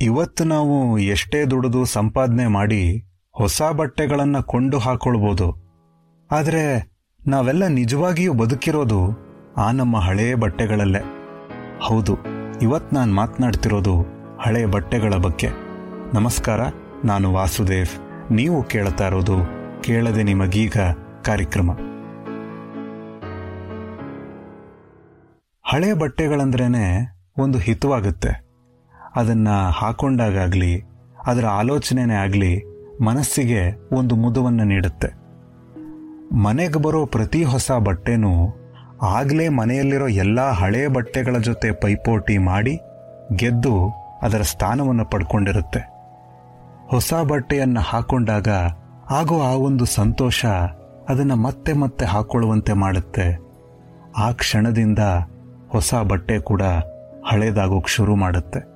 ಇವತ್ತು ನಾವು ಎಷ್ಟೇ ದುಡಿದು ಸಂಪಾದನೆ ಮಾಡಿ ಹೊಸ ಬಟ್ಟೆಗಳನ್ನು ಕೊಂಡು ಹಾಕೊಳ್ಬೋದು. ಆದರೆ ನಾವೆಲ್ಲ ನಿಜವಾಗಿಯೂ ಬದುಕಿರೋದು ಆ ನಮ್ಮ ಹಳೆಯ ಬಟ್ಟೆಗಳಲ್ಲೇ. ಹೌದು ಇವತ್ತು ನಾನು ಮಾತನಾಡ್ತಿರೋದು ಹಳೆಯ ಬಟ್ಟೆಗಳ ಬಗ್ಗೆ. ನಮಸ್ಕಾರ, ನಾನು ವಾಸುದೇವ್. ನೀವು ಕೇಳ್ತಾ ಇರೋದು ಕೇಳದೆ ನಿಮಗೀಗ ಕಾರ್ಯಕ್ರಮ. ಹಳೆಯ ಬಟ್ಟೆಗಳಂದ್ರೇ ಒಂದು ಹಿತವಾಗುತ್ತೆ. ಅದನ್ನ ಹಾಕೊಂಡಾಗಲಿ ಅದರ ಆಲೋಚನೆನೇ ಆಗಲಿ, ಮನಸ್ಸಿಗೆ ಒಂದು ಮುದವನ್ನು ನೀಡುತ್ತೆ. ಮನೆಗೆ ಬರೋ ಪ್ರತಿ ಹೊಸ ಬಟ್ಟೆನೂ ಆಗಲೇ ಮನೆಯಲ್ಲಿರೋ ಎಲ್ಲ ಹಳೆಯ ಬಟ್ಟೆಗಳ ಜೊತೆ ಪೈಪೋಟಿ ಮಾಡಿ ಗೆದ್ದು ಅದರ ಸ್ಥಾನವನ್ನು ಪಡ್ಕೊಂಡಿರುತ್ತೆ. ಹೊಸ ಬಟ್ಟೆಯನ್ನು ಹಾಕೊಂಡಾಗ ಆಗೋ ಆ ಒಂದು ಸಂತೋಷ ಅದನ್ನು ಮತ್ತೆ ಮತ್ತೆ ಹಾಕೊಳ್ಳುವಂತೆ ಮಾಡುತ್ತೆ. ಆ ಕ್ಷಣದಿಂದ ಹೊಸ ಬಟ್ಟೆ ಕೂಡ ಹಳೇದಾಗೋಕ್ಕೆ ಶುರು ಮಾಡುತ್ತೆ.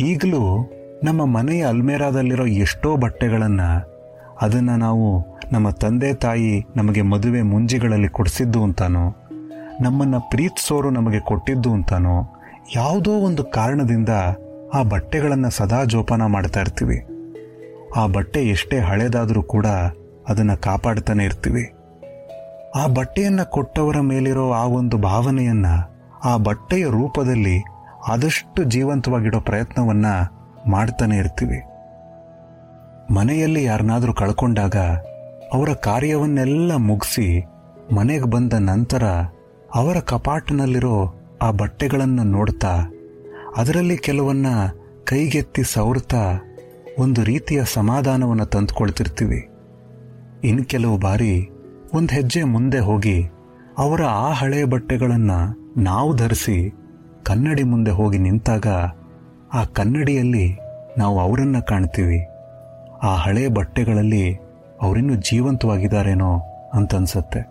ಈಗಲೂ ನಮ್ಮ ಮನೆಯ ಅಲ್ಮೇರಾದಲ್ಲಿರೋ ಎಷ್ಟೋ ಬಟ್ಟೆಗಳನ್ನು ಅದನ್ನು ನಾವು ನಮ್ಮ ತಂದೆ ತಾಯಿ ನಮಗೆ ಮದುವೆ ಮುಂಜಿಗಳಲ್ಲಿ ಕೊಡಿಸಿದ್ದು ಅಂತಾನೋ, ನಮ್ಮನ್ನು ಪ್ರೀತಿಸೋರು ನಮಗೆ ಕೊಟ್ಟಿದ್ದು ಅಂತಾನೋ, ಯಾವುದೋ ಒಂದು ಕಾರಣದಿಂದ ಆ ಬಟ್ಟೆಗಳನ್ನು ಸದಾ ಜೋಪಾನ ಮಾಡ್ತಾ ಇರ್ತೀವಿ. ಆ ಬಟ್ಟೆ ಎಷ್ಟೇ ಹಳೇದಾದರೂ ಕೂಡ ಅದನ್ನು ಕಾಪಾಡ್ತಾನೆ ಇರ್ತೀವಿ. ಆ ಬಟ್ಟೆಯನ್ನು ಕೊಟ್ಟವರ ಮೇಲಿರೋ ಆ ಒಂದು ಭಾವನೆಯನ್ನು ಆ ಬಟ್ಟೆಯ ರೂಪದಲ್ಲಿ ಆದಷ್ಟು ಜೀವಂತವಾಗಿಡೋ ಪ್ರಯತ್ನವನ್ನು ಮಾಡ್ತಾನೆ ಇರ್ತೀವಿ. ಮನೆಯಲ್ಲಿ ಯಾರನ್ನಾದರೂ ಕಳ್ಕೊಂಡಾಗ ಅವರ ಕಾರ್ಯವನ್ನೆಲ್ಲ ಮುಗಿಸಿ ಮನೆಗೆ ಬಂದ ನಂತರ ಅವರ ಕಪಾಟಿನಲ್ಲಿರೋ ಆ ಬಟ್ಟೆಗಳನ್ನು ನೋಡ್ತಾ ಅದರಲ್ಲಿ ಕೆಲವನ್ನ ಕೈಗೆತ್ತಿ ಸವರ್ತಾ ಒಂದು ರೀತಿಯ ಸಮಾಧಾನವನ್ನು ತಂದುಕೊಳ್ತಿರ್ತೀವಿ. ಇನ್ನು ಕೆಲವು ಬಾರಿ ಒಂದು ಹೆಜ್ಜೆ ಮುಂದೆ ಹೋಗಿ ಅವರ ಆ ಹಳೆಯ ಬಟ್ಟೆಗಳನ್ನು ನಾವು ಧರಿಸಿ ಕನ್ನಡಿ ಮುಂದೆ ಹೋಗಿ ನಿಂತಾಗ ಆ ಕನ್ನಡಿಯಲ್ಲಿ ನಾವು ಅವರನ್ನು ಕಾಣ್ತೀವಿ. ಆ ಹಳೆಯ ಬಟ್ಟೆಗಳಲ್ಲಿ ಅವರಿನ್ನೂ ಜೀವಂತವಾಗಿದ್ದಾರೇನೋ ಅಂತನ್ಸತ್ತೆ.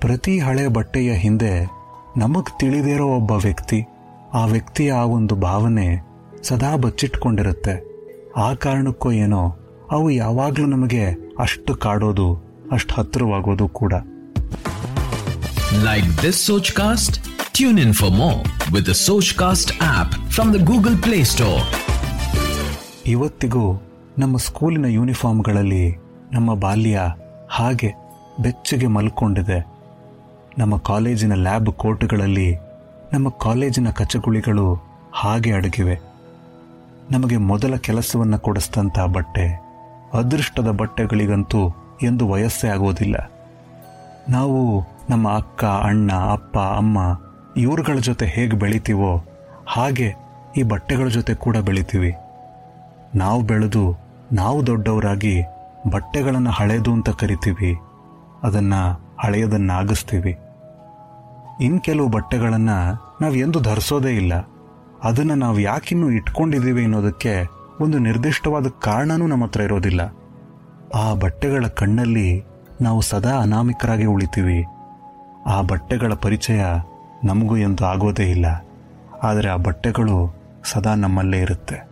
ಪ್ರತಿ ಹಳೆಯ ಬಟ್ಟೆಯ ಹಿಂದೆ ನಮಗೆ ತಿಳಿದಿರೋ ಒಬ್ಬ ವ್ಯಕ್ತಿ, ಆ ವ್ಯಕ್ತಿಯ ಆ ಒಂದು ಭಾವನೆ ಸದಾ ಬಚ್ಚಿಟ್ಕೊಂಡಿರುತ್ತೆ. ಆ ಕಾರಣಕ್ಕೋ ಏನೋ ಅವು ಯಾವಾಗಲೂ ನಮಗೆ ಅಷ್ಟು ಕಾಡೋದು, ಅಷ್ಟು ಹತ್ತಿರವಾಗೋದು ಕೂಡ. ಲೈಕ್ ದಿಸ್ ಸೋಚ್ Sochcast? Tune in for more with the Sochcast app from the Google Play Store. ಇವತ್ತಿಗೂ ನಮ್ಮ ಸ್ಕೂಲಿನ ಯೂನಿಫಾರ್ಮ್ಗಳಲ್ಲಿ ನಮ್ಮ ಬಾಲ್ಯ ಹಾಗೆ ಬೆಚ್ಚಗೆ ಮಲ್ಕೊಂಡಿದೆ. ನಮ್ಮ ಕಾಲೇಜಿನ ಲ್ಯಾಬ್ ಕೋರ್ಟ್ಗಳಲ್ಲಿ ನಮ್ಮ ಕಾಲೇಜಿನ ಕಚಗುಳಿಗಳು ಹಾಗೆ ಅಡಗಿವೆ. ನಮಗೆ ಮೊದಲ ಕೆಲಸವನ್ನು ಕೊಡಿಸ್ತಂಥ ಬಟ್ಟೆ, ಅದೃಷ್ಟದ ಬಟ್ಟೆಗಳಿಗಂತೂ ಎಂದು ವಯಸ್ಸೇ ಆಗೋದಿಲ್ಲ. ನಾವು ನಮ್ಮ ಅಕ್ಕ, ಅಣ್ಣ, ಅಪ್ಪ, ಅಮ್ಮ ಇವ್ರುಗಳ ಜೊತೆ ಹೇಗೆ ಬೆಳಿತೀವೋ ಹಾಗೆ ಈ ಬಟ್ಟೆಗಳ ಜೊತೆ ಕೂಡ ಬೆಳಿತೀವಿ. ನಾವು ಬೆಳೆದು ನಾವು ದೊಡ್ಡವರಾಗಿ ಬಟ್ಟೆಗಳನ್ನು ಹಳೇದು ಅಂತ ಕರಿತೀವಿ. ಅದನ್ನು ಹಳೆಯದನ್ನಾಗಿಸ್ತೀವಿ. ಇನ್ನು ಕೆಲವು ಬಟ್ಟೆಗಳನ್ನು ನಾವು ಎಂದು ಧರಿಸೋದೇ ಇಲ್ಲ. ಅದನ್ನು ನಾವು ಯಾಕಿನ್ನೂ ಇಟ್ಕೊಂಡಿದ್ದೀವಿ ಅನ್ನೋದಕ್ಕೆ ಒಂದು ನಿರ್ದಿಷ್ಟವಾದ ಕಾರಣನೂ ನಮ್ಮ ಹತ್ರ ಇರೋದಿಲ್ಲ. ಆ ಬಟ್ಟೆಗಳ ಕಣ್ಣಲ್ಲಿ ನಾವು ಸದಾ ಅನಾಮಿಕರಾಗಿ ಉಳಿತೀವಿ. ಆ ಬಟ್ಟೆಗಳ ಪರಿಚಯ ನಮಗೂ ಎಂದು ಆಗೋದೇ ಇಲ್ಲ. ಆದರೆ ಆ ಬಟ್ಟೆಗಳು ಸದಾ ನಮ್ಮಲ್ಲೇ ಇರುತ್ತೆ.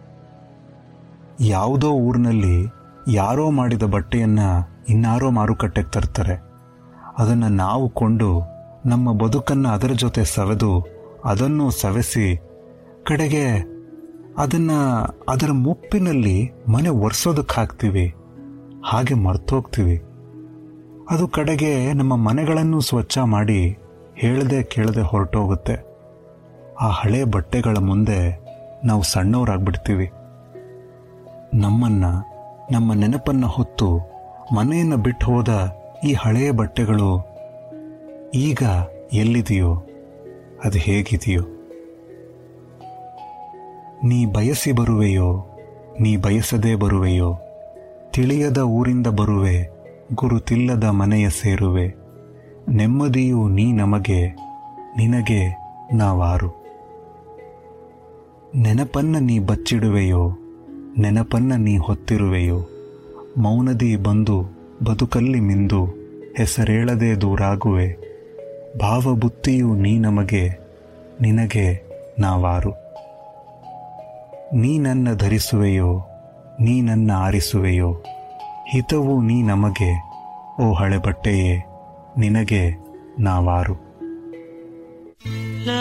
ಯಾವುದೋ ಊರಿನಲ್ಲಿ ಯಾರೋ ಮಾಡಿದ ಬಟ್ಟೆಯನ್ನು ಇನ್ನಾರೋ ಮಾರುಕಟ್ಟೆಗೆ ತರ್ತಾರೆ. ಅದನ್ನು ನಾವು ಕೊಂಡು ನಮ್ಮ ಬದುಕನ್ನು ಅದರ ಜೊತೆ ಸವೆದು ಅದನ್ನು ಸವೆಸಿ ಕಡೆಗೆ ಅದನ್ನು ಅದರ ಮುಪ್ಪಿನಲ್ಲಿ ಮನೆ ಒರೆಸೋದಕ್ಕೆ ಹಾಕ್ತೀವಿ. ಹಾಗೆ ಮರ್ತೋಗ್ತೀವಿ ಅದು ಕಡೆಗೆ ನಮ್ಮ ಮನೆಗಳನ್ನು ಸ್ವಚ್ಛ ಮಾಡಿ ಹೇಳದೆ ಕೇಳದೆ ಹೊರಟೋಗುತ್ತೆ. ಆ ಹಳೆ ಬಟ್ಟೆಗಳ ಮುಂದೆ ನಾವು ಸಣ್ಣವರಾಗ್ಬಿಡ್ತೀವಿ. ನಮ್ಮನ್ನು, ನಮ್ಮ ನೆನಪನ್ನು ಹೊತ್ತು ಮನೆಯನ್ನು ಬಿಟ್ಟು ಹೋದ ಈ ಹಳೆಯ ಬಟ್ಟೆಗಳು ಈಗ ಎಲ್ಲಿದೆಯೋ, ಅದು ಹೇಗಿದೆಯೋ? ನೀ ಬಯಸಿ ಬರುವೆಯೋ, ನೀ ಬಯಸದೇ ಬರುವೆಯೋ? ತಿಳಿಯದ ಊರಿಂದ ಬರುವೆ, ಗುರುತಿಲ್ಲದ ಮನೆಯ ಸೇರುವೆ. ನೆಮ್ಮದಿಯು ನೀ ನಮಗೆ, ನಿನಗೆ ನಾವಾರು. ನೆನಪನ್ನ ನೀ ಬಚ್ಚಿಡುವೆಯೋ, ನೆನಪನ್ನ ನೀ ಹೊತ್ತಿರುವೆಯೋ. ಮೌನದಿ ಬಂದು ಬದುಕಲ್ಲಿ ಮಿಂದು ಹೆಸರೇಳದೆ ದೂರಾಗುವೆ. ಭಾವಬುತ್ತಿಯು ನೀ ನಮಗೆ, ನಿನಗೆ ನಾವಾರು. ನೀ ನನ್ನ ಧರಿಸುವೆಯೋ, ನೀ ನನ್ನ ಆರಿಸುವೆಯೋ. ಹಿತವು ನೀ ನಮಗೆ, ಓ ಹಳೆ ಬಟ್ಟೆಯೇ ನಿನಗೆ ನಾವಾರು ಲಾ